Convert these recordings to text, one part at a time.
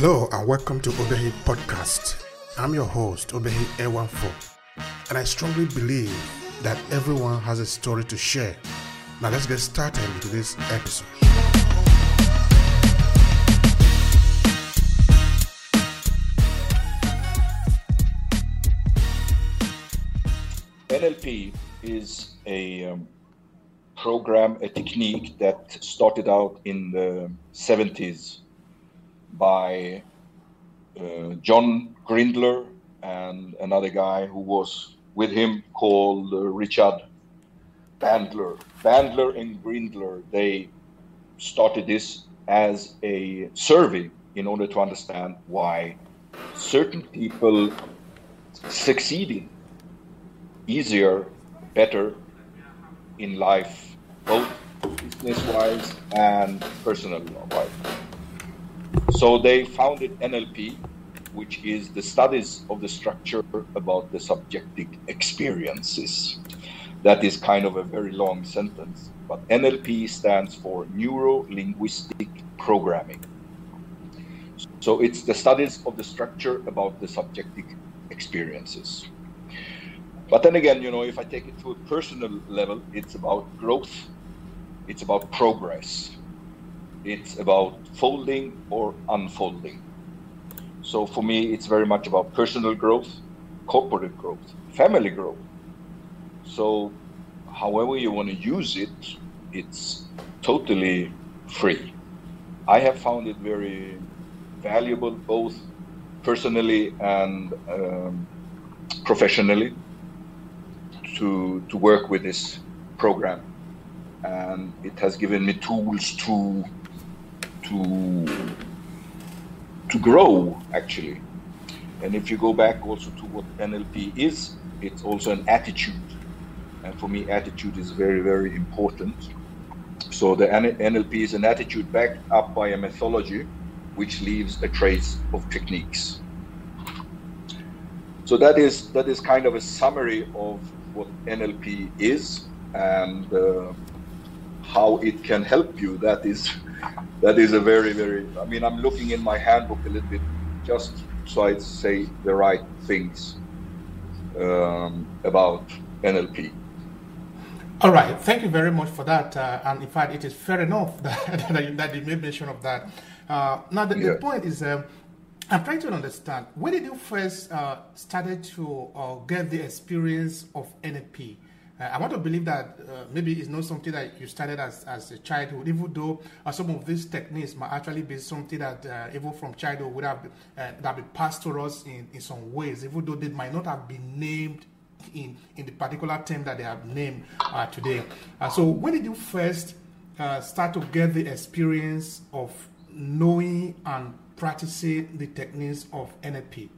Hello and welcome to Obehi Podcast. I'm your host, Obehi A14, and I strongly believe that everyone has a story to share. Now let's get started into this episode. NLP is a um, program, a technique that started out in the 70s by uh, John Grindler and another guy who was with him called uh, Richard Bandler. Bandler and Grindler, they started this as a survey in order to understand why certain people succeeded easier, better in life, both business wise and personal wise. So they founded NLP, which is the studies of the structure about the subjective experiences. That is kind of a very long sentence, but NLP stands for Neuro Linguistic Programming. So it's the studies of the structure about the subjective experiences. But then again, you know, if I take it to a personal level, it's about growth, it's about progress, it's about folding or unfolding. So for me, it's very much about personal growth, corporate growth, family growth. So, however you want to use it, it's totally free. I have found it very valuable both personally and um, professionally to to work with this program and it has given me tools to to to grow actually. And if you go back also to what nlp is it's also an attitude. And for me attitude is very very important. So the nlp is an attitude backed up by a methodology which leaves a trace of techniques. So that is that is kind of a summary of what NLP is and uh, how it can help you. That is that is a very very. I mean, I'm looking in my handbook a little bit just so I say the right things um, about NLP. All right, thank you very much for that. Uh, and in fact, it is fair enough that, that, you, that you made mention of that. Uh, now, the, yeah. the, point is, um, I'm trying to understand when did you first uh, started to uh, get the experience of NLP? Uh, I want to believe that uh, maybe it's not something that you started as, as a childhood, even though uh, some of these techniques might actually be something that uh, even from childhood would have that be passed to us in, in some ways, even though they might not have been named in, in the particular term that they have named today. so when did you first start to get the experience of knowing and practicing the techniques of NLP?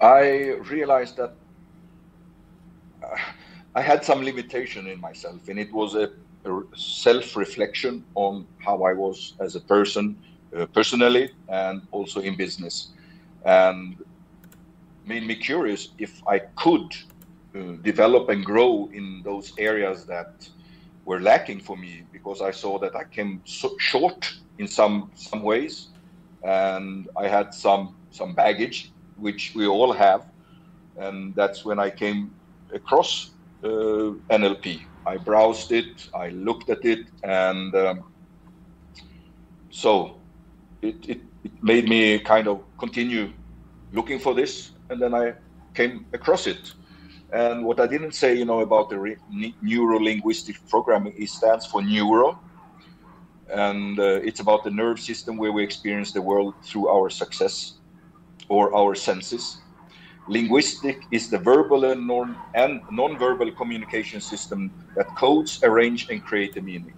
I realized that uh, I had some limitation in myself, and it was a, a self-reflection on how I was as a person, uh, personally, and also in business, and made me curious if I could uh, develop and grow in those areas that were lacking for me because I saw that I came so short in some some ways, and I had some some baggage, which we all have, and that's when I came across uh, NLP. I browsed it, I looked at it, and um, so it, it, it made me kind of continue looking for this, and then I came across it. And what I didn't say, you know, about the re- neuro linguistic programming, it stands for neuro, and uh, it's about the nerve system where we experience the world through our success or our senses. Linguistic is the verbal and, non- and non-verbal communication system that codes, arrange, and create the meaning.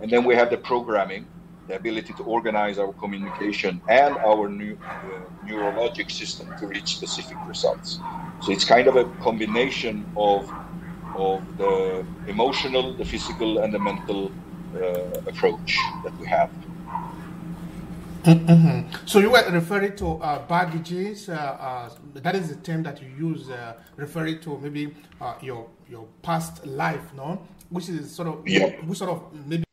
And then we have the programming, the ability to organize our communication and our new, uh, neurologic system to reach specific results. So it's kind of a combination of of the emotional, the physical, and the mental uh, approach that we have. Mm-hmm. So you were referring to uh, baggages. Uh, uh, that is the term that you use, uh, referring to maybe uh, your your past life, no? Which is sort of yeah. which sort of maybe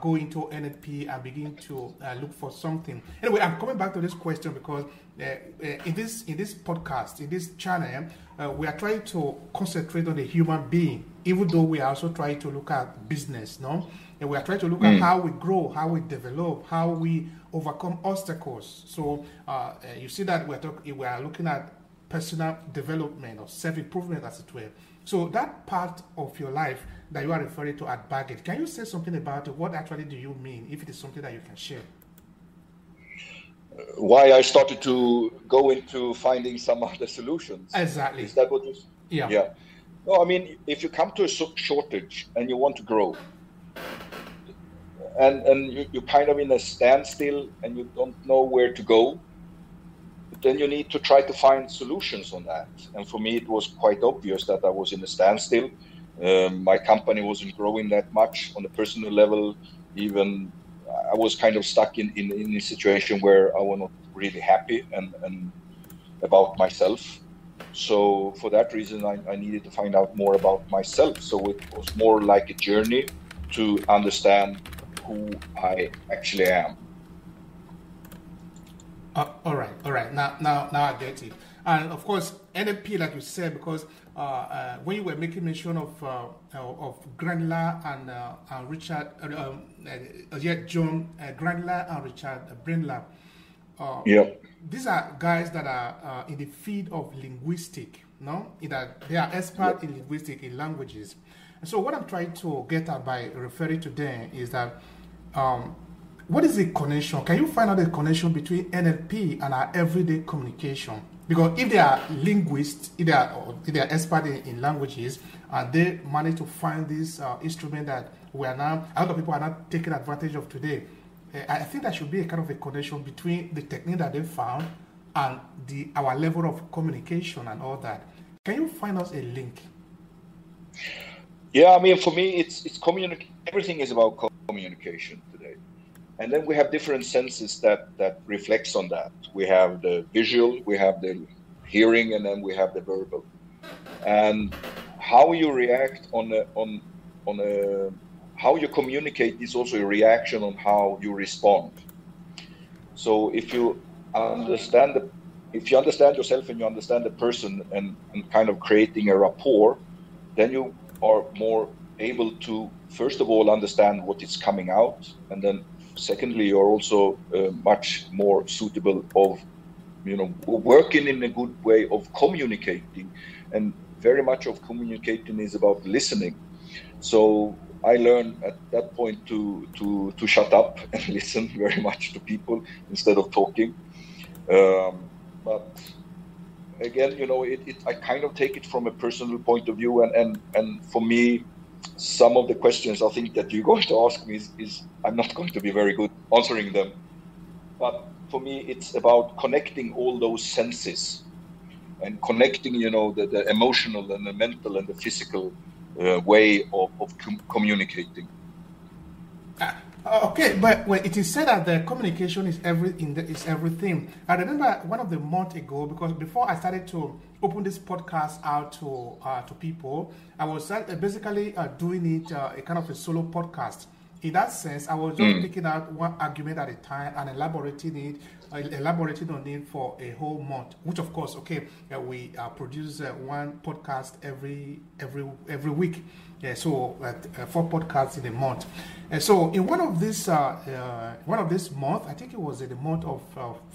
go into NLP and begin to uh, look for something. Anyway, I'm coming back to this question because uh, uh, in this in this podcast, in this channel, uh, we are trying to concentrate on the human being, even though we are also trying to look at business, no? And we are trying to look mm. at how we grow, how we develop, how we overcome obstacles. So uh, you see that we're talking, we are looking at personal development or self improvement, as it were. So that part of your life that you are referring to at baggage, can you say something about it? What actually do you mean, if it is something that you can share? Why I started to go into finding some other solutions. Exactly. Is that what you? Yeah. Yeah. No, I mean, if you come to a shortage and you want to grow, and and you, you're kind of in a standstill and you don't know where to go, then you need to try to find solutions on that. And for me, it was quite obvious that I was in a standstill. Um, my company wasn't growing that much on a personal level. Even I was kind of stuck in, in, in a situation where I was not really happy and, and about myself. So for that reason, I, I needed to find out more about myself. So it was more like a journey to understand who I actually am. Uh, all right, all right. Now, now, now I get it. And of course, NLP, like you said, because uh, uh, when you were making mention of uh, of Grandler and, uh, and Richard, uh, um, yeah, John Grandler and Richard Bandler. yeah. These are guys that are in the field of linguistic, no? That they are expert yep. in linguistic in languages. So, what I'm trying to get at by referring to them is that. Um, what is the connection? Can you find out the connection between NLP and our everyday communication? Because if they are linguists, if they are, if they are expert in, in languages, and they manage to find this uh, instrument that we are now, a lot of people are not taking advantage of today, uh, I think there should be a kind of a connection between the technique that they found and the our level of communication and all that. Can you find us a link? Yeah, I mean, for me, it's it's communication. Everything is about communication today. And then we have different senses that that reflects on that. We have the visual we have the hearing and then we have the verbal. And how you react on a, on on a how you communicate is also a reaction on how you respond. So if you understand the if you understand yourself and you understand the person and, and kind of creating a rapport then you are more able to first of all understand what is coming out and then secondly, you're also uh, much more suitable of, you know, working in a good way of communicating, and very much of communicating is about listening. So I learned at that point to to to shut up and listen very much to people instead of talking. Um, but again, you know, it, it, I kind of take it from a personal point of view, and and and for me, some of the questions I think that you're going to ask me is, is, I'm not going to be very good answering them. But for me, it's about connecting all those senses and connecting, you know, the, the emotional and the mental and the physical uh, way of, of com- communicating. Uh, okay, but when it is said that the communication is every the, is everything. I remember one of the month ago because before I started to open this podcast out to uh, to people. I was uh, basically uh, doing it uh, a kind of a solo podcast. In that sense, I was just mm. picking out one argument at a time and elaborating it, uh, elaborating on it for a whole month. Which, of course, okay, uh, we produce one podcast every every every week. Yeah, so four podcasts in a month. And so, in one of this one of this month, I think it was in the month of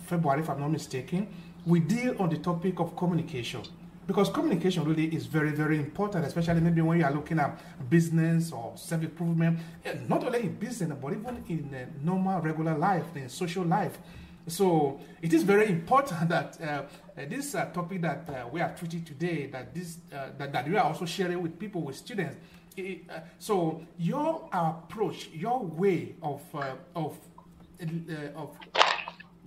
February, if I'm not mistaken we deal on the topic of communication. Because communication really is very very important especially maybe when you are looking at business or self-improvement. Eh, not only in business but even in normal regular life in social life. So it is very important that uh, this uh, topic that uh, we are treating today that this uh, that, that we are also sharing with people with students it, uh, so your approach your way of uh, of of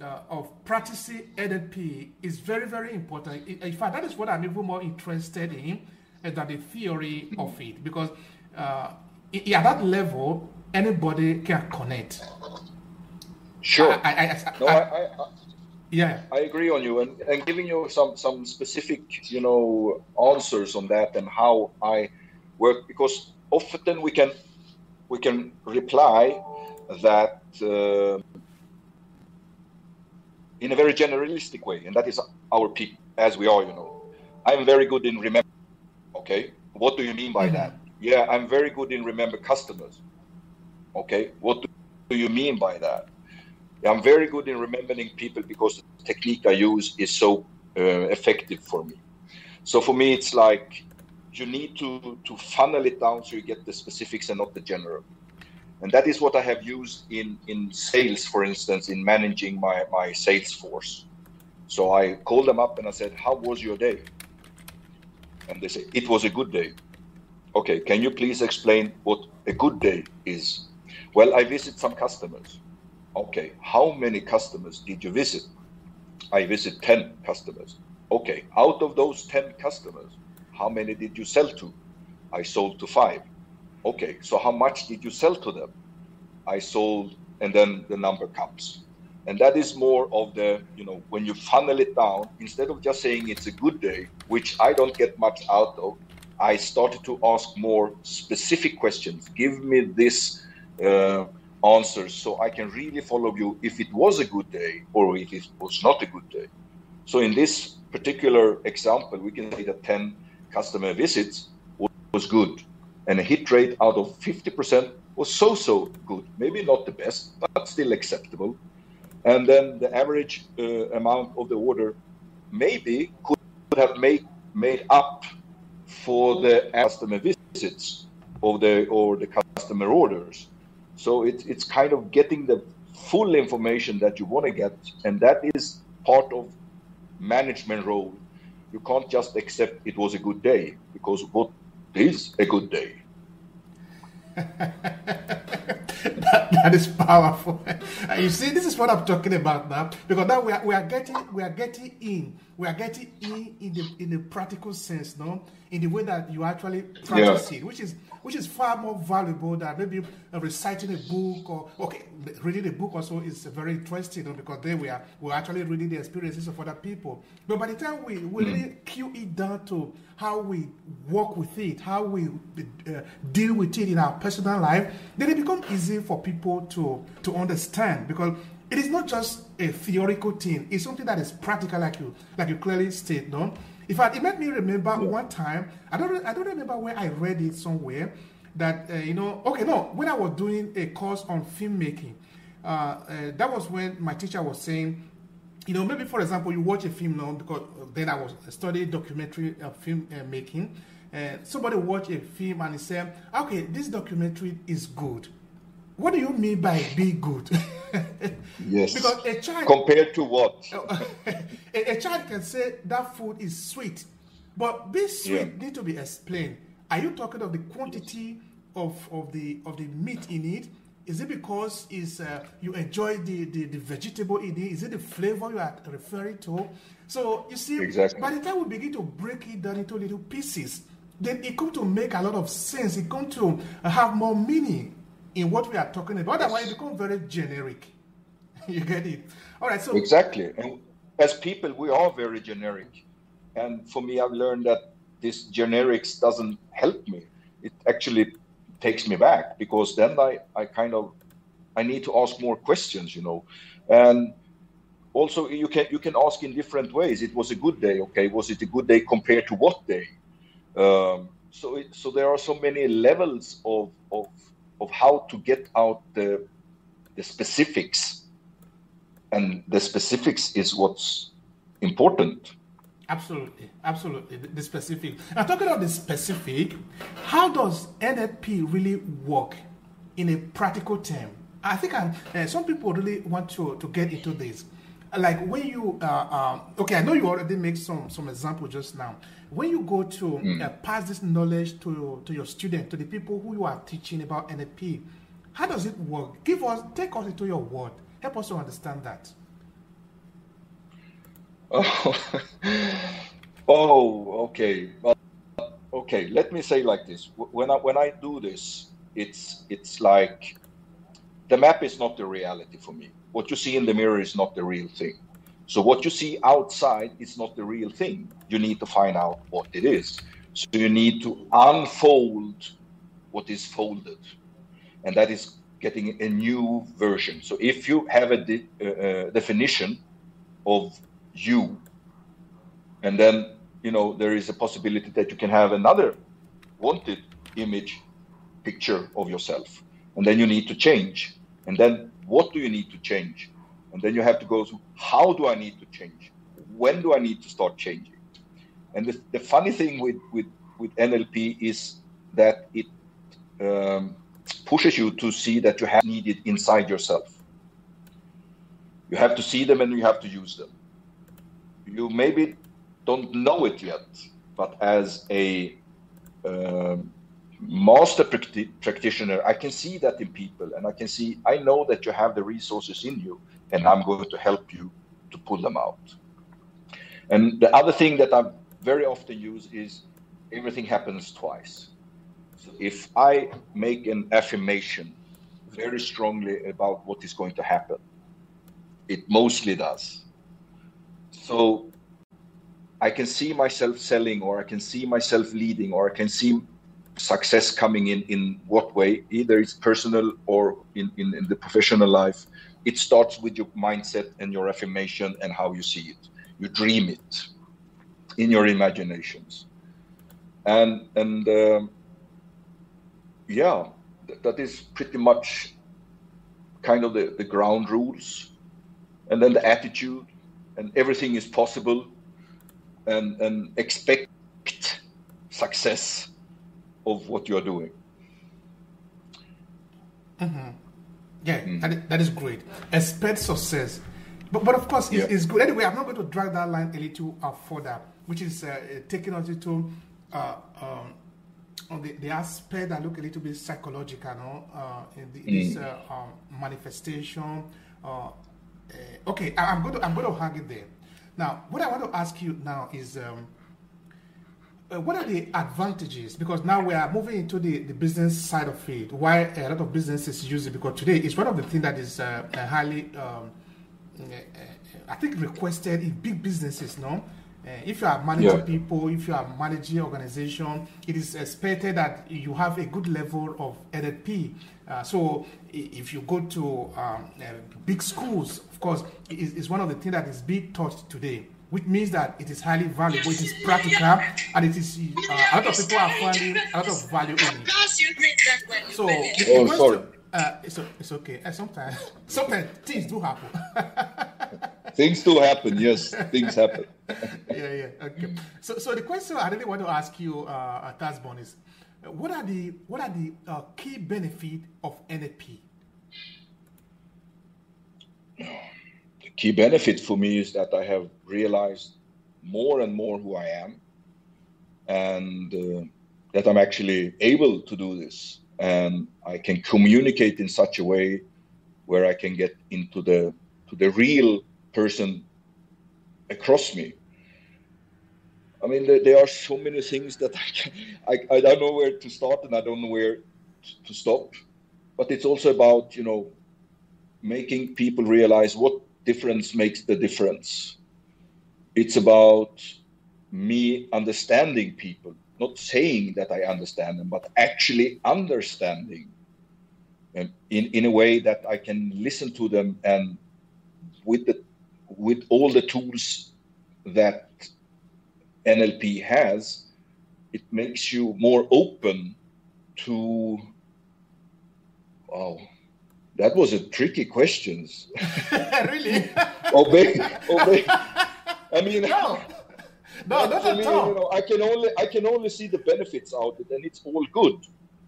uh, of practicing NLP is very, very important. In fact, that is what I'm even more interested in uh, than the theory of it, because uh, at that level, anybody can connect. Sure. I, I, I, no, yeah. I agree on you, and, and giving you some some specific, you know, answers on that and how I work, because often we can we can reply that uh, in a very generalistic way, and that is our people, as we are, you know. I'm very good in remember. Okay, what do you mean by mm-hmm. that? Yeah, I'm very good in remember customers. Okay, what do you mean by that? I'm very good in remembering people because the technique I use is so uh, effective for me. So for me, it's like you need to to funnel it down so you get the specifics and not the general. And that is what I have used in in sales, for instance, in managing my my sales force. So I called them up and I said, "How was your day?" And they say, "It was a good day." Okay, can you please explain what a good day is? Well, I visit some customers. Okay, how many customers did you visit? I visit 10 customers. Okay, out of those 10 customers, how many did you sell to? I sold to five. Okay, so how much did you sell to them? I sold, and then the number comes. And that is more of the, you know, when you funnel it down, instead of just saying it's a good day, which I don't get much out of, I started to ask more specific questions. Give me this uh, answers so I can really follow you if it was a good day or if it was not a good day. So in this particular example, we can say that 10 customer visits was good. And a hit rate out of 50% was so so good. Maybe not the best, but still acceptable. And then the average uh, amount of the order maybe could have made, made up for the customer visits or the, or the customer orders. So it's it's kind of getting the full information that you want to get, and that is part of management role. You can't just accept it was a good day because what is a good day? that, that is powerful. And you see, this is what I'm talking about now. Because now we are, we are getting we are getting in. We are getting in in the in the practical sense, no? In the way that you actually practice yeah. it, which is which is far more valuable than maybe reciting a book or okay, reading a book also is very interesting you know, because there we are we're actually reading the experiences of other people. But by the time we, we mm. really cue it down to how we work with it, how we uh, deal with it in our personal life, then it becomes easy for people to to understand because it is not just a theoretical thing; it's something that is practical, like you like you clearly state, no. In fact, it made me remember yeah. one time. I don't. I don't remember where I read it somewhere. That uh, you know. Okay, no. When I was doing a course on filmmaking, uh, uh, that was when my teacher was saying, you know, maybe for example, you watch a film now because then I was studying documentary uh, film uh, making. Somebody watch a film and he said, okay, this documentary is good. What do you mean by be good? yes. Because a child compared to what? a, a, child can say that food is sweet, but this sweet yeah. need to be explained. Are you talking of the quantity of, of the of the meat in it? Is it because is uh, you enjoy the, the, the vegetable in it? Is it the flavor you are referring to? So you see, exactly. by the time we begin to break it down into little pieces, then it comes to make a lot of sense. It comes to have more meaning in what we are talking about. Otherwise, yes. it becomes very generic. you get it? All right. So exactly, and as people, we are very generic. And for me, I've learned that this generics doesn't help me. It actually takes me back because then I, I kind of I need to ask more questions, you know. And also you can you can ask in different ways. It was a good day, okay? Was it a good day compared to what day? Um, so it, so there are so many levels of of of how to get out the the specifics. And the specifics is what's important. Absolutely. Absolutely. The, the specific. Now talking about the specific how does NLP really work in a practical term? I think uh, some people really want to, to get into this like when you uh, um, okay i know you already make some some example just now. When you go to mm. uh, pass this knowledge to to your student to the people who you are teaching about nlp how does it work? Give us take us into your world help us to understand that. Oh, oh okay. Well, okay let me say like this. When i when i do this it's it's like the map is not the reality for me what you see in the mirror is not the real thing. So what you see outside is not the real thing. You need to find out what it is. So you need to unfold what is folded. And that is getting a new version. So if you have a de- uh, uh, definition of you, and then you know there is a possibility that you can have another wanted image picture of yourself, and then you need to change. And then what do you need to change? And then you have to go to how do I need to change? When do I need to start changing? And the, the funny thing with, with, with NLP is that it um, pushes you to see that you have needed inside yourself. You have to see them and you have to use them. You maybe don't know it yet, but as a um, master practitioner, I can see that in people, and I can see I know that you have the resources in you, and I'm going to help you to pull them out. And the other thing that I very often use is everything happens twice. So if I make an affirmation very strongly about what is going to happen, it mostly does. So I can see myself selling, or I can see myself leading, or I can see success coming in in what way either it's personal or in, in, in, the professional life it starts with your mindset and your affirmation and how you see it. You dream it in your imaginations. And and um, yeah th- that is pretty much kind of the, the ground rules and then the attitude and everything is possible and and expect success of what you are doing. Mm-hmm. Yeah, mm. that, that is great. Expect success. But, but of course, yeah. it's, good. Anyway, I'm not going to drag that line a little uh, further, which is uh, taking us into uh, um, on the, the aspect that look a little bit psychological, no? Uh, in, the, mm. this uh, um, manifestation. Uh, okay, I, am going to I'm going to hang it there. Now, what I want to ask you now is. Um, uh, what are the advantages? Because now we are moving into the, the business side of it. Why a lot of businesses use it? Because today it's one of the things that is uh, highly, um, uh, I think, requested in big businesses. No, uh, if you are managing yeah. people, if you are managing organization, it is expected that you have a good level of NLP. Uh, so if you go to um, uh, big schools, of course, it's one of the things that is being taught today which means that it is highly valuable, it is practical, and it is uh, a lot of people are finding a lot of value in it. So, oh, sorry. Uh, it's, it's okay. Uh, sometimes, sometimes things do happen. things do happen. Yes, things happen. yeah, yeah. Okay. So, so the question I really want to ask you, uh, Tasbon, is uh, what are the what are the uh, key benefit of NLP? Key benefit for me is that I have realized more and more who I am, and uh, that I'm actually able to do this, and I can communicate in such a way where I can get into the to the real person across me. I mean, there, there are so many things that I, can, I I don't know where to start and I don't know where to stop, but it's also about you know making people realize what difference makes the difference. It's about me understanding people, not saying that I understand them, but actually understanding them in, in a way that I can listen to them and with the with all the tools that NLP has, it makes you more open to oh that was a tricky question. really? obey, obey. I mean, no, no, not at all. You know, I can only, I can only see the benefits out of it, and it's all good.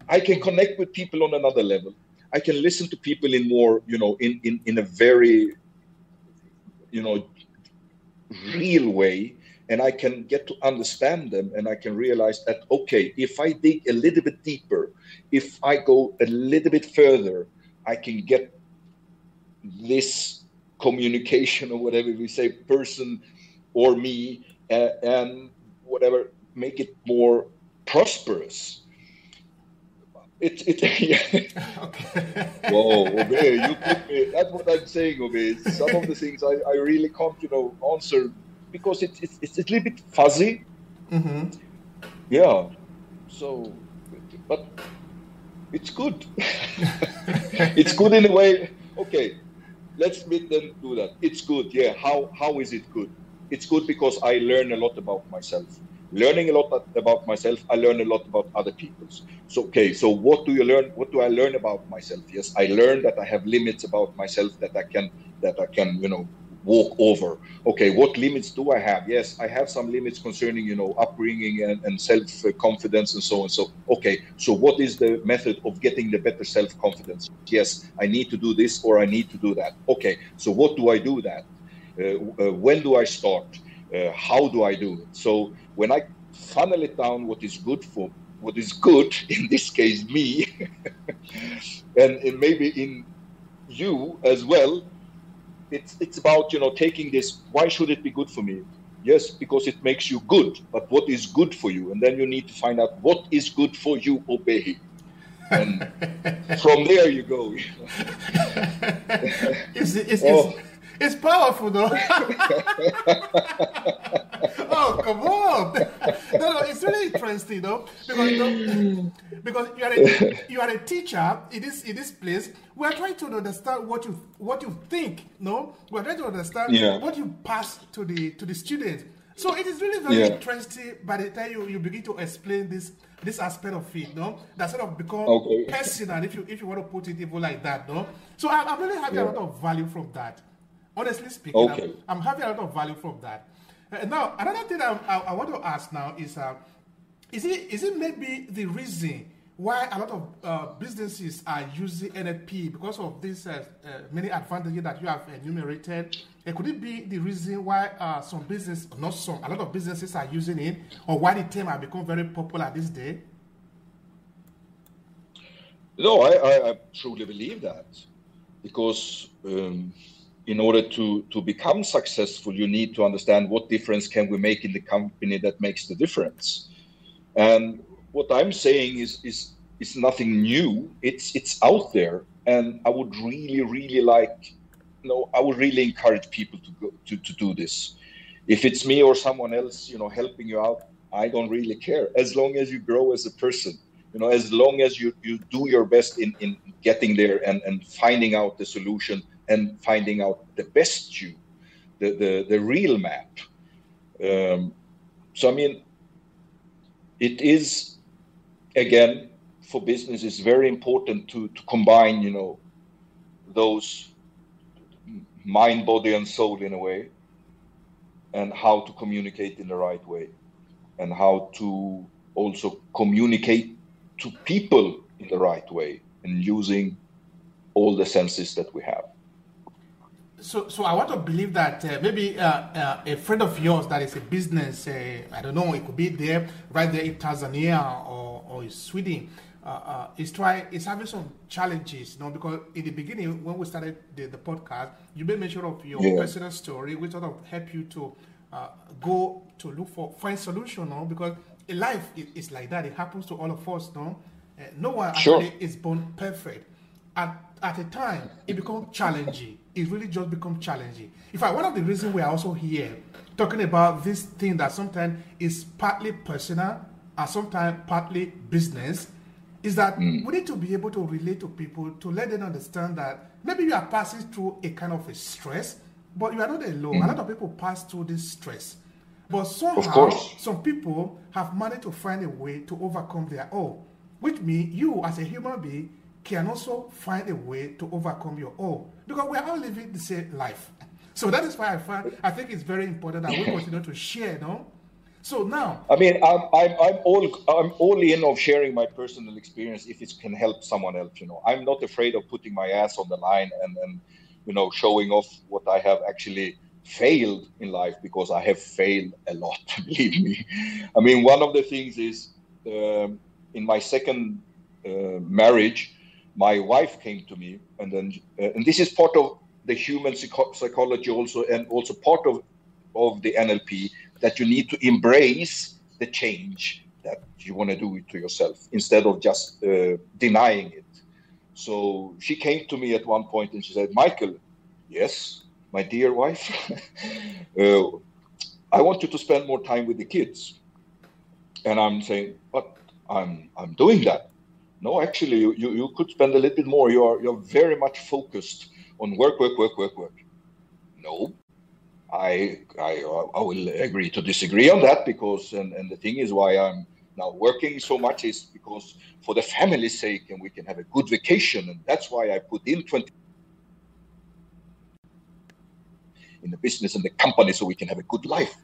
I can connect with people on another level. I can listen to people in more, you know, in in in a very, you know, real way, and I can get to understand them, and I can realize that okay, if I dig a little bit deeper, if I go a little bit further I can get this communication or whatever we say, person or me, uh, and whatever, make it more prosperous. It, it, yeah. okay. Whoa, Obe, you put me, that's what I'm saying, Obe. Some of the things I, I really can't, you know, answer because it, it's, it's a little bit fuzzy. Mm-hmm. Yeah. So, but it's good. it's good in a way. Okay, let's meet them do that. It's good. Yeah. How how is it good? It's good because I learn a lot about myself. Learning a lot about myself, I learn a lot about other people's. So okay, so what do you learn? What do I learn about myself? Yes, I learn that I have limits about myself that I can that I can you know walk over. Okay, what limits do I have? Yes, I have some limits concerning, you know, upbringing and, and self confidence and so on. So, okay, so what is the method of getting the better self confidence? Yes, I need to do this or I need to do that. Okay, so what do I do that? Uh, uh, when do I start? Uh, how do I do it? So, when I funnel it down, what is good for what is good in this case me, and, and maybe in you as well it's it's about you know taking this why should it be good for me? Yes because it makes you good but what is good for you? And then you need to find out what is good for you obey. And from there you go. It's, oh. It's, powerful though. oh come on! No, no, it's really interesting though because you know, because you are a you are a teacher in this in this place. We are trying to understand what you what you think. No, we are trying to understand yeah. what you pass to the to the students. So it is really very yeah. interesting by the time you, you begin to explain this this aspect of it, no? That sort of become okay. personal if you if you want to put it even like that, no? So I, am really having yeah. a lot of value from that. Honestly speaking, okay. I'm, I'm, having a lot of value from that. Uh, now, another thing I, I, I, want to ask now is, uh, is it is it maybe the reason why a lot of uh, businesses are using NLP because of these uh, uh, many advantages that you have enumerated? Uh, could it be the reason why some business, not some, a lot of businesses are using it, or why the term has become very popular this day? No, I, I, I truly believe that because. Um, in order to to become successful you need to understand what difference can we make in the company that makes the difference. And what i'm saying is is is nothing new. It's it's out there. And i would really really like you know i would really encourage people to go to, to do this. If it's me or someone else you know helping you out i don't really care. As long as you grow as a person you know as long as you you do your best in in getting there and and finding out the solution and finding out the best you, the, the, the real map. Um, so, I mean, it is, again, for business, it's very important to, to combine, you know, those mind, body, and soul in a way, and how to communicate in the right way, and how to also communicate to people in the right way, and using all the senses that we have. So, so I want to believe that uh, maybe uh, uh, a friend of yours that is a business, uh, I don't know, it could be there, right there in Tanzania or, or in Sweden, uh, uh, is try is having some challenges, you know, because in the beginning when we started the, the podcast, you made mention of your yeah. personal story, which sort of help you to go to look for find solution, no? Because life is, is, like that; it happens to all of us, no. no one sure. actually is born perfect. At at a time, it becomes challenging it really just becomes challenging. In fact, one of the reasons we are also here talking about this thing that sometimes is partly personal and sometimes partly business is that mm. we need to be able to relate to people to let them understand that maybe you are passing through a kind of a stress, but you are not alone. Mm. A lot of people pass through this stress. But somehow, some people have managed to find a way to overcome their own, which means you, as a human being, can also find a way to overcome your own because we are all living the same life. So that is why I find I think it's very important that we continue to share, no? So now, I mean, I'm, I'm, I'm all I'm all in of sharing my personal experience if it can help someone else. You know, I'm not afraid of putting my ass on the line and and you know showing off what I have actually failed in life because I have failed a lot. Believe me. I mean, one of the things is um, in my second uh, marriage, my wife came to me, and then uh, and this is part of the human psycho- psychology also, and also part of of the NLP that you need to embrace the change that you want to do it to yourself instead of just uh, denying it. So she came to me at one point and she said, Michael, yes, my dear wife, uh, I want you to spend more time with the kids. And I'm saying, but I'm I'm doing that. No, actually, you, you, you could spend a little bit more. You are you're very much focused on work, work, work, work, work. No, I, I, I will agree to disagree on that because, and, and the thing is why I'm now working so much is because for the family's sake and we can have a good vacation. And that's why I put in 20 in the business and the company so we can have a good life.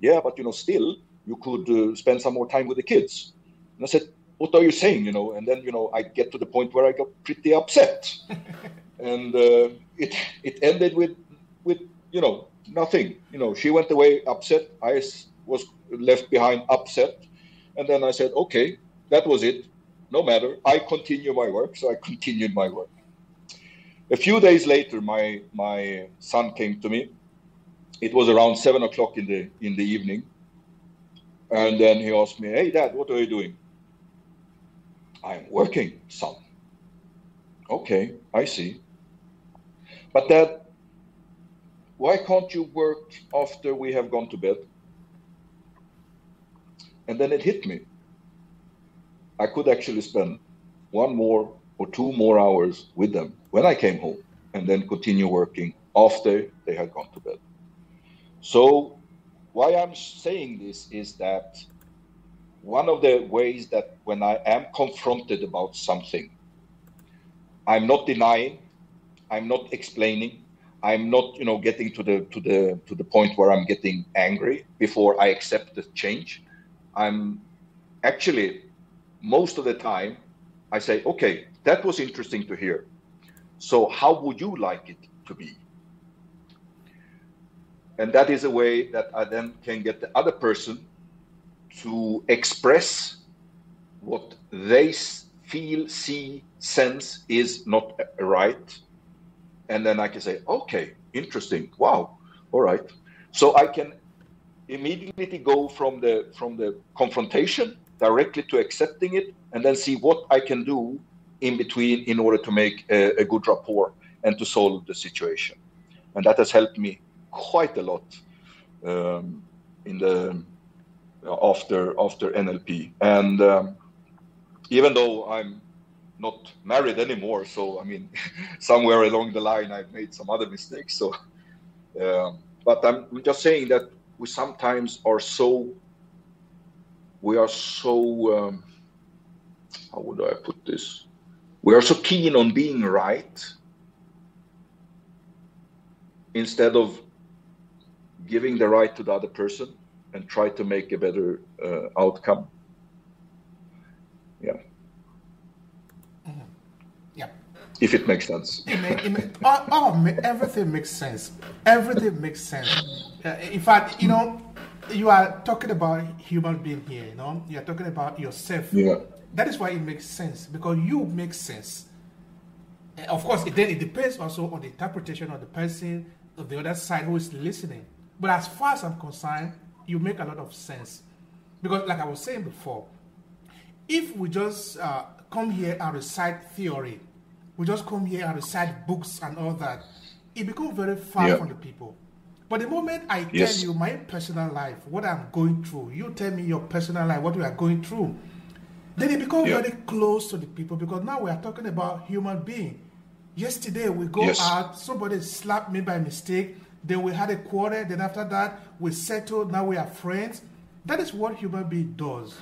Yeah, but you know, still you could uh, spend some more time with the kids. And I said, what are you saying? You know, and then, you know, I get to the point where I got pretty upset. and uh, it, it ended with, with, you know, nothing. You know, she went away upset. I was left behind upset. And then I said, okay, that was it. No matter. I continue my work. So I continued my work. A few days later, my my son came to me. It was around seven o'clock in the in the evening, and then he asked me, "Hey, Dad, what are you doing?" I'm working, some. Okay, I see. But that, why can't you work after we have gone to bed? And then it hit me. I could actually spend one more or two more hours with them when I came home and then continue working after they had gone to bed. So, why I'm saying this is that one of the ways that when I am confronted about something, I'm not denying, I'm not explaining, I'm not, you know, getting to the to the to the point where I'm getting angry before I accept the change. I'm actually most of the time I say, okay, that was interesting to hear. So how would you like it to be? And that is a way that I then can get the other person to express what they feel, see, sense is not right. And then I can say, okay, interesting. Wow. All right. So I can immediately go from the from the confrontation directly to accepting it and then see what I can do in between in order to make a, a good rapport and to solve the situation. And that has helped me quite a lot um, in the after after NLP. And um, even though I'm not married anymore, so I mean, somewhere along the line I've made some other mistakes. So, um, but I'm just saying that we sometimes are so we are so um, how would I put this? We are so keen on being right instead of giving the right to the other person and try to make a better uh, outcome. Yeah. Mm-hmm. Yeah. If it makes sense. It may, it may, oh, oh, everything makes sense. Everything makes sense. Uh, in fact, you know, you are talking about human being here, you know, you are talking about yourself. Yeah. That is why it makes sense because you make sense. Of course, it, then it depends also on the interpretation of the person of the other side who is listening. But as far as I'm concerned, you make a lot of sense. Because, like I was saying before, if we just uh, come here and recite theory, we just come here and recite books and all that, it becomes very far yeah. from the people. But the moment I yes. tell you my personal life, what I'm going through, you tell me your personal life, what we are going through, then it becomes very close to the people because now we are talking about human being. Yesterday we go yes. out, somebody slapped me by mistake, then we had a quarrel, then after that we settled, now we are friends. That is what human being does.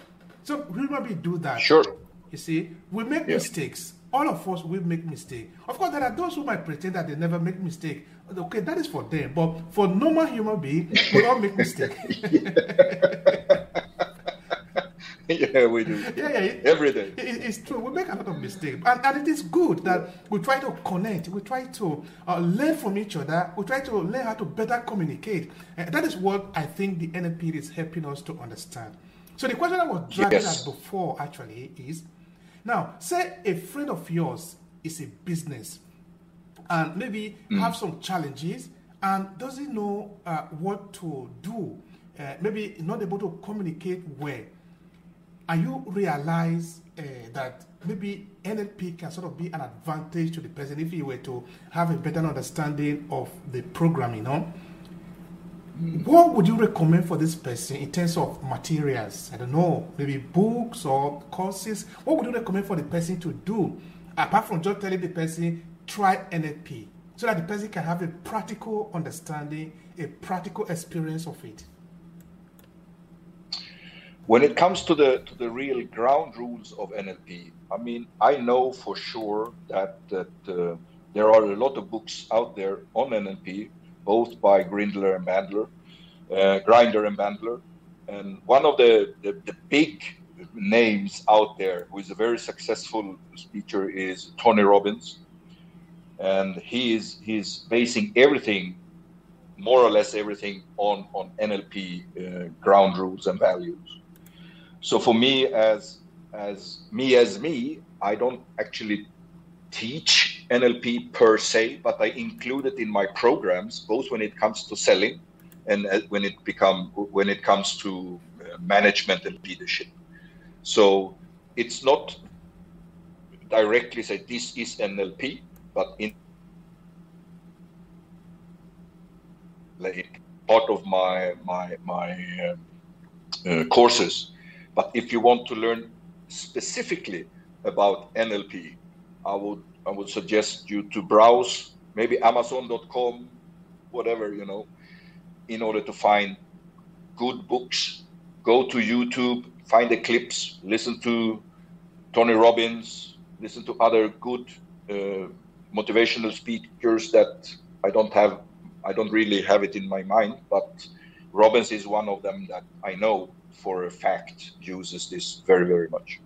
So human being do that. Sure. You see, we make mistakes. All of us will make mistakes. Of course, there are those who might pretend that they never make mistake. Okay, that is for them. But for normal human being, we all make mistakes. yeah, we do. Yeah, yeah. Every day. It, it's true. We make a lot of mistakes. And, and it is good that we try to connect. We try to uh, learn from each other. We try to learn how to better communicate. And that is what I think the NLP is helping us to understand. So the question I was dragging yes. at before actually is, now, say a friend of yours is a business and maybe mm. have some challenges and doesn't know uh, what to do, uh, maybe not able to communicate well, and you realize uh, that maybe NLP can sort of be an advantage to the person if he were to have a better understanding of the program, you know. what would you recommend for this person in terms of materials? I don't know, maybe books or courses. What would you recommend for the person to do apart from just telling the person try NLP so that the person can have a practical understanding, a practical experience of it? When it comes to the to the real ground rules of NLP, I mean, I know for sure that that uh, there are a lot of books out there on NLP both by Grindler and Bandler, uh, Grinder and Bandler. And one of the, the, the, big names out there who is a very successful speaker is Tony Robbins. And he is he's basing everything, more or less everything, on, on NLP uh, ground rules and values. So for me as as me as me, I don't actually teach NLP per se, but I include it in my programs, both when it comes to selling and uh, when it become when it comes to uh, management and leadership. So it's not directly say this is NLP, but in like part of my my my uh, uh, courses. But if you want to learn specifically about NLP, I would I would suggest you to browse maybe Amazon.com, whatever you know, in order to find good books. Go to YouTube, find the clips, listen to Tony Robbins, listen to other good uh, motivational speakers that I don't have. I don't really have it in my mind, but Robbins is one of them that I know for a fact uses this very very much.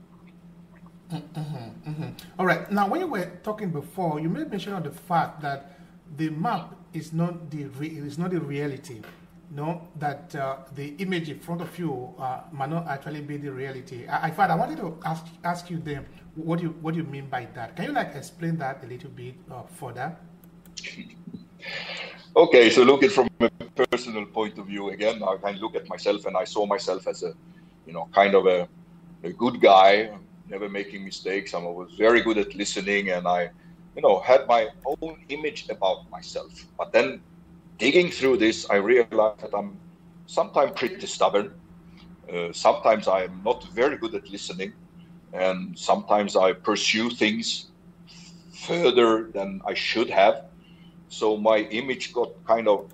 Mm-hmm, mm-hmm. All right. Now, when you were talking before, you made mention of the fact that the map is not the re- is not the reality. No, that uh, the image in front of you uh, might not actually be the reality. I, in fact, I wanted to ask ask you then what do you what do you mean by that? Can you like explain that a little bit uh, further? Okay, so look at from a personal point of view again. I can look at myself, and I saw myself as a, you know, kind of a, a good guy, never making mistakes. I was very good at listening, and I, you know, had my own image about myself. But then, digging through this, I realized that I'm sometimes pretty stubborn. Uh, sometimes I'm not very good at listening, and sometimes I pursue things further than I should have. So my image got kind of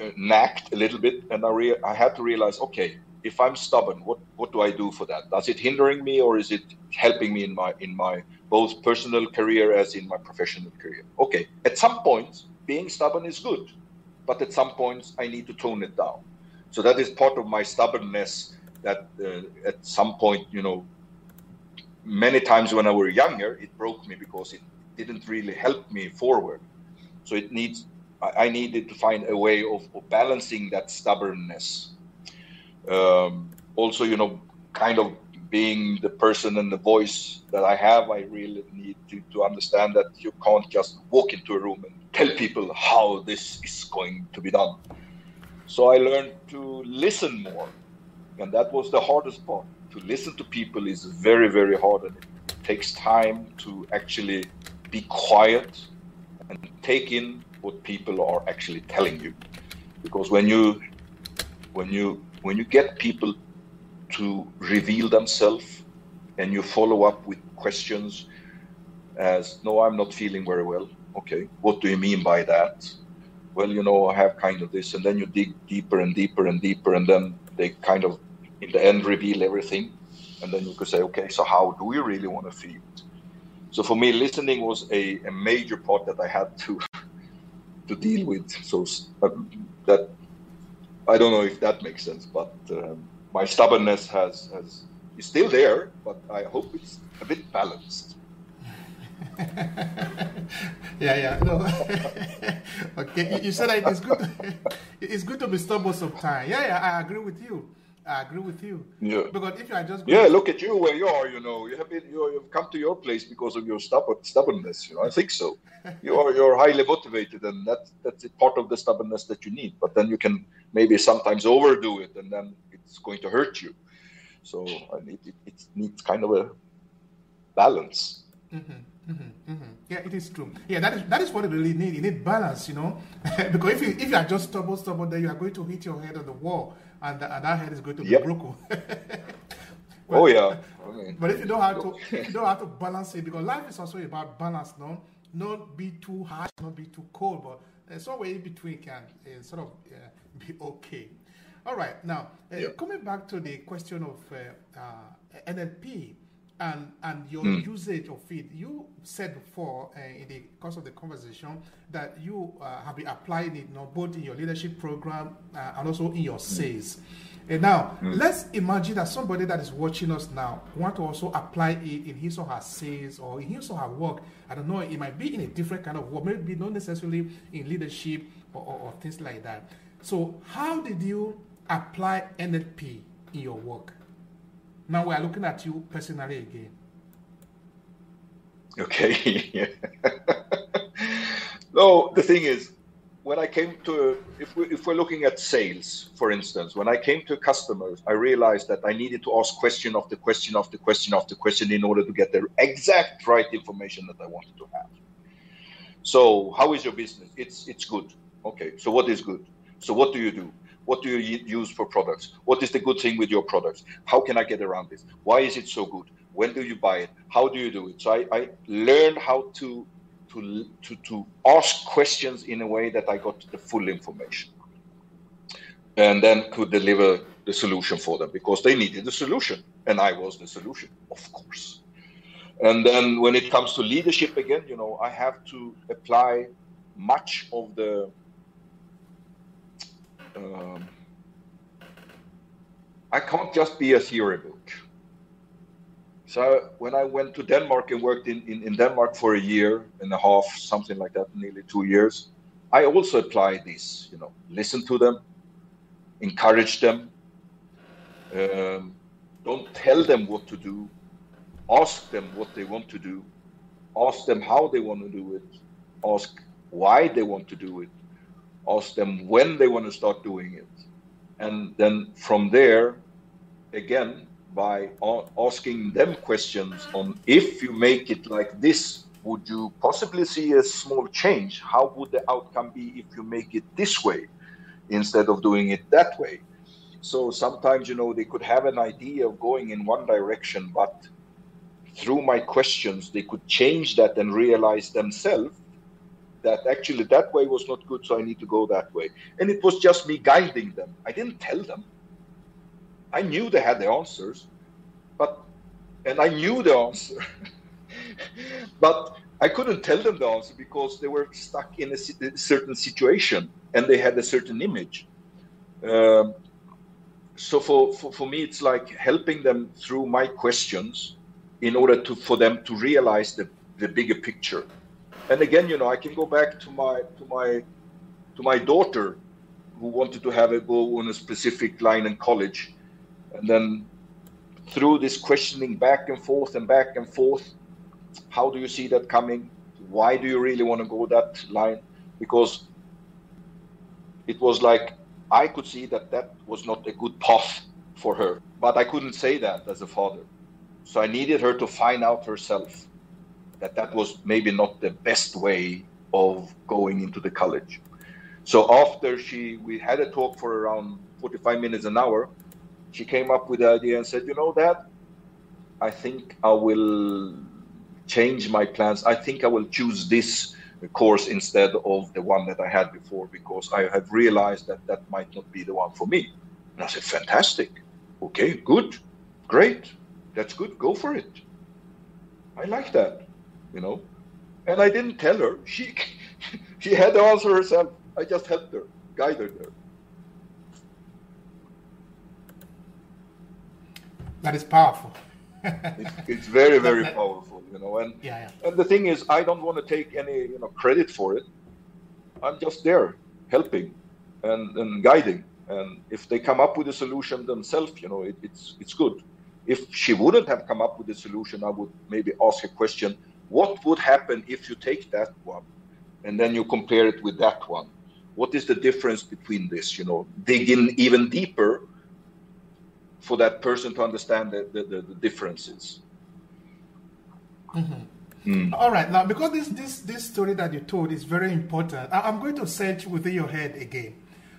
uh, knacked a little bit, and I, re- I had to realize, okay, if I'm stubborn, what what do I do for that? Does it hindering me or is it helping me in my in my both personal career as in my professional career? Okay, at some points being stubborn is good, but at some points I need to tone it down. So that is part of my stubbornness. That uh, at some point, you know, many times when I were younger, it broke me because it didn't really help me forward. So it needs I needed to find a way of, of balancing that stubbornness um, also, you know, kind of being the person and the voice that I have, I really need to, to understand that you can't just walk into a room and tell people how this is going to be done. So I learned to listen more. And that was the hardest part. To listen to people is very, very hard. And it takes time to actually be quiet and take in what people are actually telling you. Because when you when you when you get people to reveal themselves and you follow up with questions as no i'm not feeling very well. Okay what do you mean by that? Well you know i have kind of this and then you dig deeper and deeper and deeper and then they kind of in the end reveal everything. And then you could say okay so how do you really want to feel so for me listening was a, a major part that i had to to deal with so uh, that I don't know if that makes sense, but um, my stubbornness has, has is still there, but I hope it's a bit balanced. yeah, yeah. No. okay, you said it's good. it's good to be stubborn sometimes. Yeah, yeah. I agree with you. I agree with you. Yeah. Because if you are just yeah, look at you where you are. You know, you have been you have come to your place because of your stubborn stubbornness. You know, I think so. you are you're highly motivated, and that that's part of the stubbornness that you need. But then you can maybe sometimes overdo it, and then it's going to hurt you. So I need it, it needs kind of a balance. Mm-hmm. Mm-hmm, mm-hmm. Yeah, it is true. Yeah, that is that is what you really need. You need balance, you know, because if you if you are just stubborn, stubborn, then you are going to hit your head on the wall, and, and that head is going to be yep. broken. but, oh yeah. Okay. But if you don't have to, you don't have to balance it, because life is also about balance, no, not be too harsh, not be too cold, but uh, somewhere in between can uh, sort of uh, be okay. All right, now uh, yep. coming back to the question of uh, uh, NLP and and your mm. usage of it. You said before uh, in the course of the conversation that you uh, have been applying it you know, both in your leadership program uh, and also in your sales. Mm. And now mm. let's imagine that somebody that is watching us now want to also apply it in his or her sales or in his or her work. I don't know. It might be in a different kind of work, maybe not necessarily in leadership or, or, or things like that. So how did you apply NLP in your work? Now we are looking at you personally again. Okay. no, the thing is, when I came to, if, we, if we're looking at sales, for instance, when I came to customers, I realized that I needed to ask question after question after question after question in order to get the exact right information that I wanted to have. So, how is your business? It's it's good. Okay. So, what is good? So, what do you do? What do you use for products? What is the good thing with your products? How can I get around this? Why is it so good? When do you buy it? How do you do it? So I, I learned how to to, to, to ask questions in a way that I got the full information and then could deliver the solution for them because they needed the solution and I was the solution, of course. And then when it comes to leadership again, you know, I have to apply much of the um, I can't just be a theory book. So when I went to Denmark and worked in, in, in, Denmark for a year and a half, something like that, nearly two years, I also applied this, you know, listen to them, encourage them, um, don't tell them what to do, ask them what they want to do, ask them how they want to do it, ask why they want to do it, ask them when they want to start doing it. And then from there, again, by asking them questions on if you make it like this, would you possibly see a small change? How would the outcome be if you make it this way instead of doing it that way? So sometimes, you know, they could have an idea of going in one direction, but through my questions, they could change that and realize themselves that actually that way was not good, so I need to go that way. And it was just me guiding them. I didn't tell them. I knew they had the answers, but and I knew the answer, but I couldn't tell them the answer because they were stuck in a, certain situation and they had a certain image. Um, so for, for, for me, it's like helping them through my questions in order to for them to realize the, the bigger picture and again, you know, I can go back to my to my to my daughter who wanted to have a go on a specific line in college, and then through this questioning back and forth and back and forth, how do you see that coming? Why do you really want to go that line? Because it was like I could see that that was not a good path for her, but I couldn't say that as a father. So I needed her to find out herself that that was maybe not the best way of going into the college. So after she, we had a talk for around 45 minutes an hour, she came up with the idea and said, you know, Dad, I think I will change my plans. I think I will choose this course instead of the one that I had before because I have realized that that might not be the one for me. And I said, fantastic. Okay, good, great. That's good. Go for it. I like that you know. And I didn't tell her. She she had to answer herself. I just helped her, guided her. That is powerful. it's, it's, very, very powerful, you know. And yeah, yeah. and the thing is, I don't want to take any you know credit for it. I'm just there, helping and, and guiding. And if they come up with a solution themselves, you know, it, it's it's good. If she wouldn't have come up with a solution, I would maybe ask a question what would happen if you take that one and then you compare it with that one? What is the difference between this? You know, dig in even deeper for that person to understand the, the, the, the differences. Mm-hmm. Mm. All right, now because this this this story that you told is very important, I, am going to search within your head again.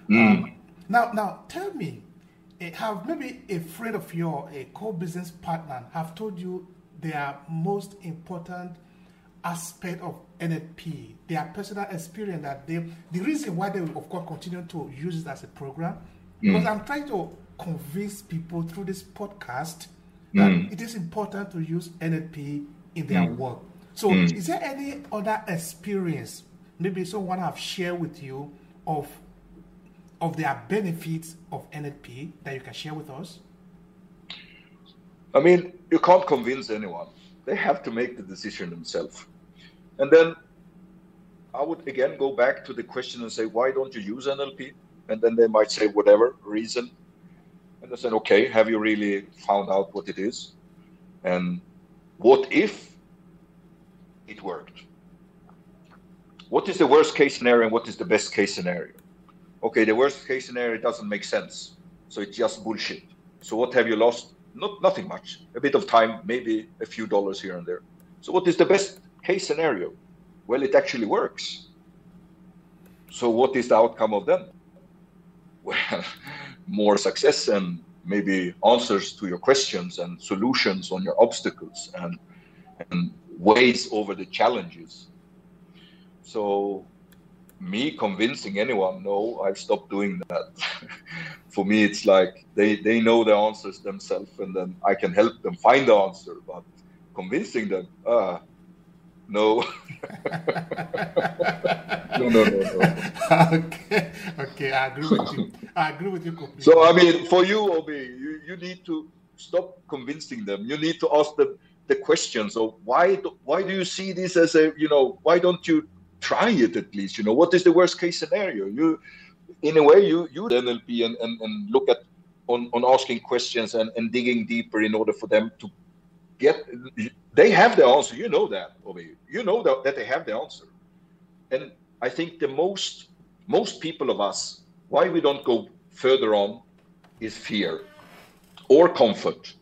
Mm. Um, now, now tell me, eh, have maybe a friend of your a co-business partner have told you their most important aspect of NLP, their personal experience that they the reason why they will, of course continue to use it as a program mm. because I'm trying to convince people through this podcast that mm. it is important to use NLP in their mm. work. So, mm. is there any other experience maybe someone have shared with you of of their benefits of NLP that you can share with us? I mean, you can't convince anyone. They have to make the decision themselves. And then I would again go back to the question and say, why don't you use NLP? And then they might say, whatever reason. And I said, okay, have you really found out what it is? And what if it worked? What is the worst case scenario and what is the best case scenario? Okay, the worst case scenario doesn't make sense. So it's just bullshit. So what have you lost? Not nothing much. A bit of time, maybe a few dollars here and there. So what is the best case scenario? Well, it actually works. So what is the outcome of them? Well, more success and maybe answers to your questions and solutions on your obstacles and, and ways over the challenges. So me convincing anyone, no, I've stopped doing that. For me, it's like they, they know the answers themselves and then I can help them find the answer. But convincing them, ah, no. no, no, no, no. okay, okay, I agree with you. I agree with you completely. So, I mean, for you, Obi, you, you need to stop convincing them. You need to ask them the questions of why do, why do you see this as a you know why don't you try it at least you know what is the worst case scenario you in a way you you NLP and, and, and look at on, on asking questions and, and digging deeper in order for them to get they have the answer you know that Obi. you know that, that they have the answer and I think the most most people of us why we don't go further on is fear or comfort.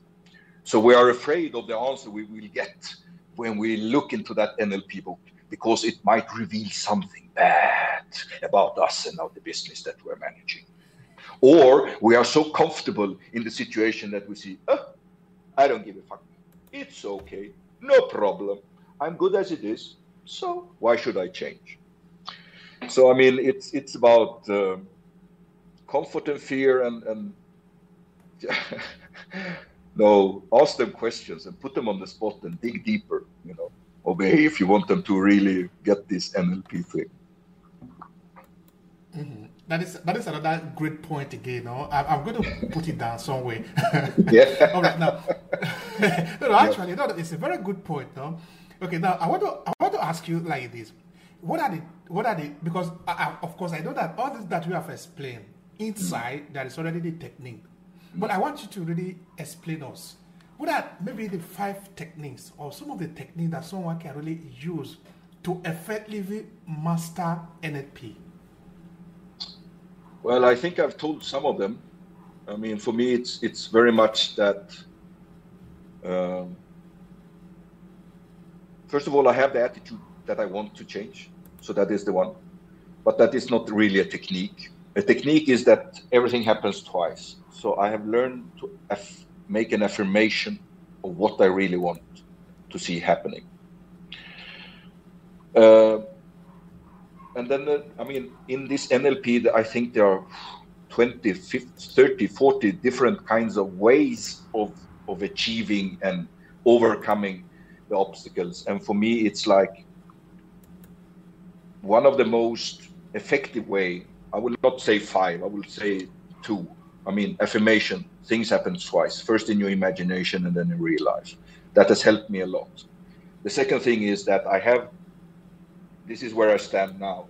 So we are afraid of the answer we will get when we look into that NLP book because it might reveal something bad about us and about the business that we're managing. Or we are so comfortable in the situation that we see, oh, I don't give a fuck. It's okay. No problem. I'm good as it is. So why should I change? So I mean, it's it's about uh, comfort and fear, and and no, ask them questions and put them on the spot and dig deeper. You know, Obi if you want them to really get this NLP thing. Mm-hmm. That is that is another great point again. No, I, am going to put it down somewhere. yeah. All right. Now, no, actually, no, it's a very good point. No. Okay. Now, I want to I want to ask you like this what are the what are the because I, I, of course I know that all this that we have explained inside mm. there is already the technique, but I want you to really explain us what are maybe the five techniques or some of the techniques that someone can really use to effectively master NLP. Well, I think I've told some of them. I mean, for me, it's it's very much that. Um, first of all, I have the attitude that I want to change. So that is the one. But that is not really a technique. A technique is that everything happens twice. So I have learned to make an affirmation of what I really want to see happening. Uh, and then, uh, I mean, in this NLP, I think there are 20, 50, 30, 40 different kinds of ways of, of achieving and overcoming the obstacles. And for me, it's like one of the most effective way i will not say five i will say two i mean affirmation things happen twice first in your imagination and then in real life. That has helped me a lot. The second thing is that i have this is where i stand now.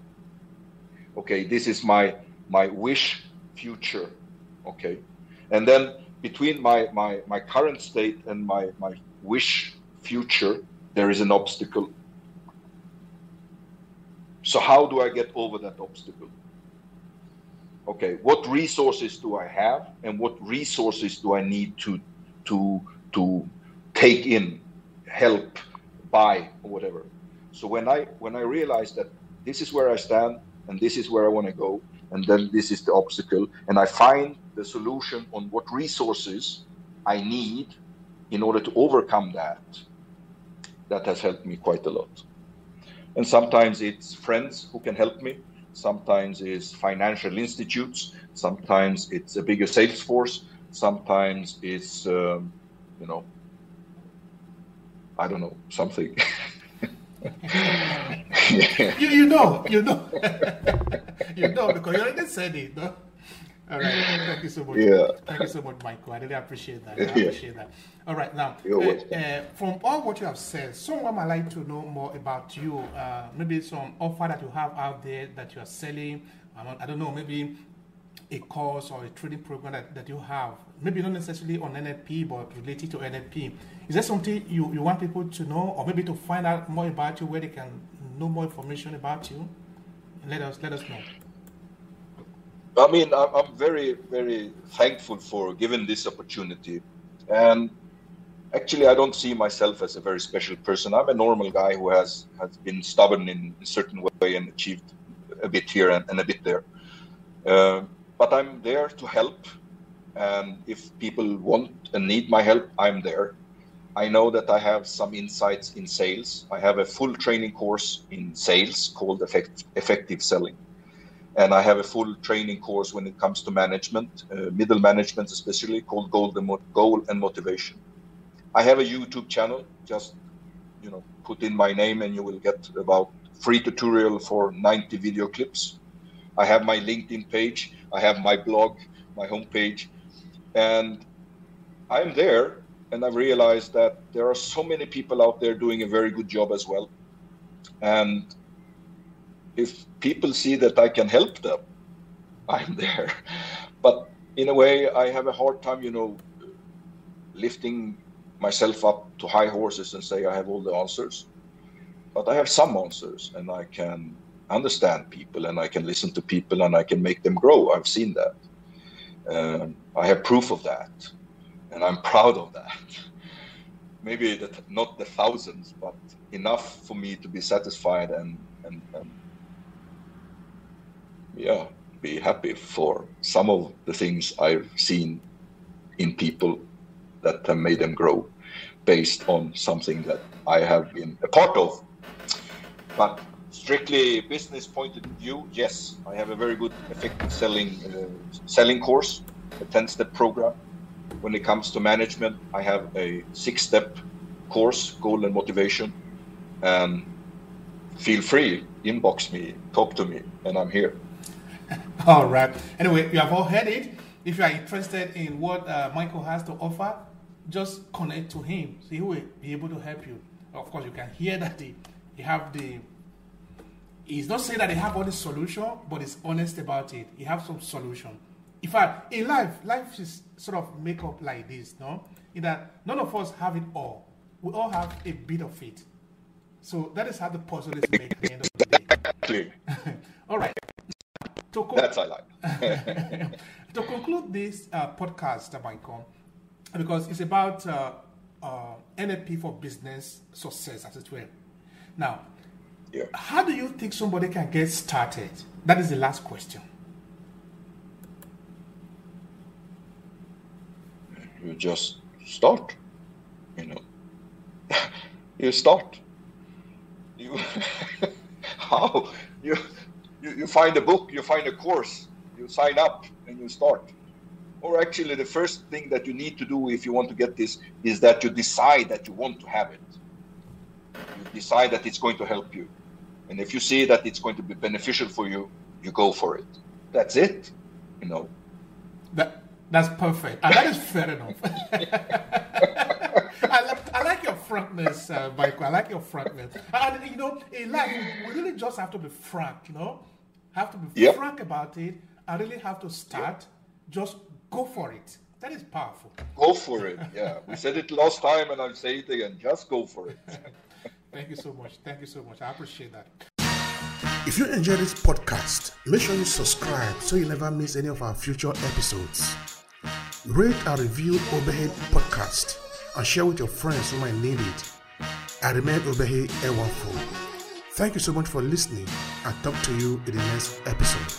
Okay this is my my wish future okay? And then between my my my current state and my my wish future there is an obstacle. So how do I get over that obstacle? Okay, what resources do I have, and what resources do I need to to to take in, help, buy or whatever. So when I when I realize that this is where I stand and this is where I want to go, and then this is the obstacle, and I find the solution on what resources I need in order to overcome that, that has helped me quite a lot. And sometimes it's friends who can help me. Sometimes it's financial institutes. Sometimes it's a bigger sales force. Sometimes it's, um, you know, I don't know, something. you, you know, you know, you know, because you already said it. No? All right. Thank you so much. Yeah. Thank you so much, Michael. I really appreciate that. I appreciate that. All right. Now, uh, uh, from all what you have said, someone might like to know more about you. Uh, maybe some offer that you have out there that you are selling. I don't know. Maybe a course or a training program that, that you have. Maybe not necessarily on NLP, but related to NLP. Is there something you, you want people to know, or maybe to find out more about you, where they can know more information about you? Let us let us know. I mean, I'm very, very thankful for given this opportunity. And actually, I don't see myself as a very special person. I'm a normal guy who has, has been stubborn in a certain way and achieved a bit here and, and a bit there. Uh, but I'm there to help. And if people want and need my help, I'm there. I know that I have some insights in sales. I have a full training course in sales called Effect, Effective Selling and I have a full training course when it comes to management, uh, middle management especially, called Goal and, Goal and Motivation. I have a YouTube channel. Just you know, put in my name and you will get about free tutorial for 90 video clips. I have my LinkedIn page. I have my blog, my homepage, and I'm there. And I've realized that there are so many people out there doing a very good job as well. And if people see that I can help them, I'm there. But in a way, I have a hard time, you know, lifting myself up to high horses and say I have all the answers. But I have some answers, and I can understand people, and I can listen to people, and I can make them grow. I've seen that. Um, I have proof of that, and I'm proud of that. Maybe not the thousands, but enough for me to be satisfied and, and, and yeah, be happy for some of the things I've seen in people that have made them grow based on something that I have been a part of. But strictly business point of view, yes, I have a very good effective selling uh, selling course, a 10-step program. When it comes to management, I have a six-step course, goal and motivation. And feel free, inbox me, talk to me, and I'm here. all right. Anyway, you have all heard it. If you are interested in what uh, Michael has to offer, just connect to him. So he will be able to help you. Of course, you can hear that he, he have the. He's not saying that he have all the solution, but he's honest about it. He have some solution. In fact, in life, life is sort of make up like this, no? In that none of us have it all. We all have a bit of it. So that is how the puzzle is made at the end of the day. Exactly. all right. To con- That's I like. to conclude this uh, podcast, Michael, because it's about uh, uh, NLP for business success, as it were. Now, yeah. how do you think somebody can get started? That is the last question. You just start, you know. you start. You how you you, you find a book, you find a course, you sign up and you start. Or actually, the first thing that you need to do if you want to get this is that you decide that you want to have it. You decide that it's going to help you. And if you see that it's going to be beneficial for you, you go for it. That's it. You know. That that's perfect. And that is fair enough. I, like, I like your frankness, uh, Michael. I like your frankness. And, you know, in life, we really just have to be frank, you know? Have to be yep. frank about it. I really have to start. Yep. Just go for it. That is powerful. Go for it. Yeah. we said it last time and I'll say it again. Just go for it. Thank you so much. Thank you so much. I appreciate that. If you enjoy this podcast, make sure you subscribe so you never miss any of our future episodes. Rate and review Obehi Podcast and share with your friends who might need it. I remain Obehi Ewanfo. Thank you so much for listening. I'll talk to you in the next episode.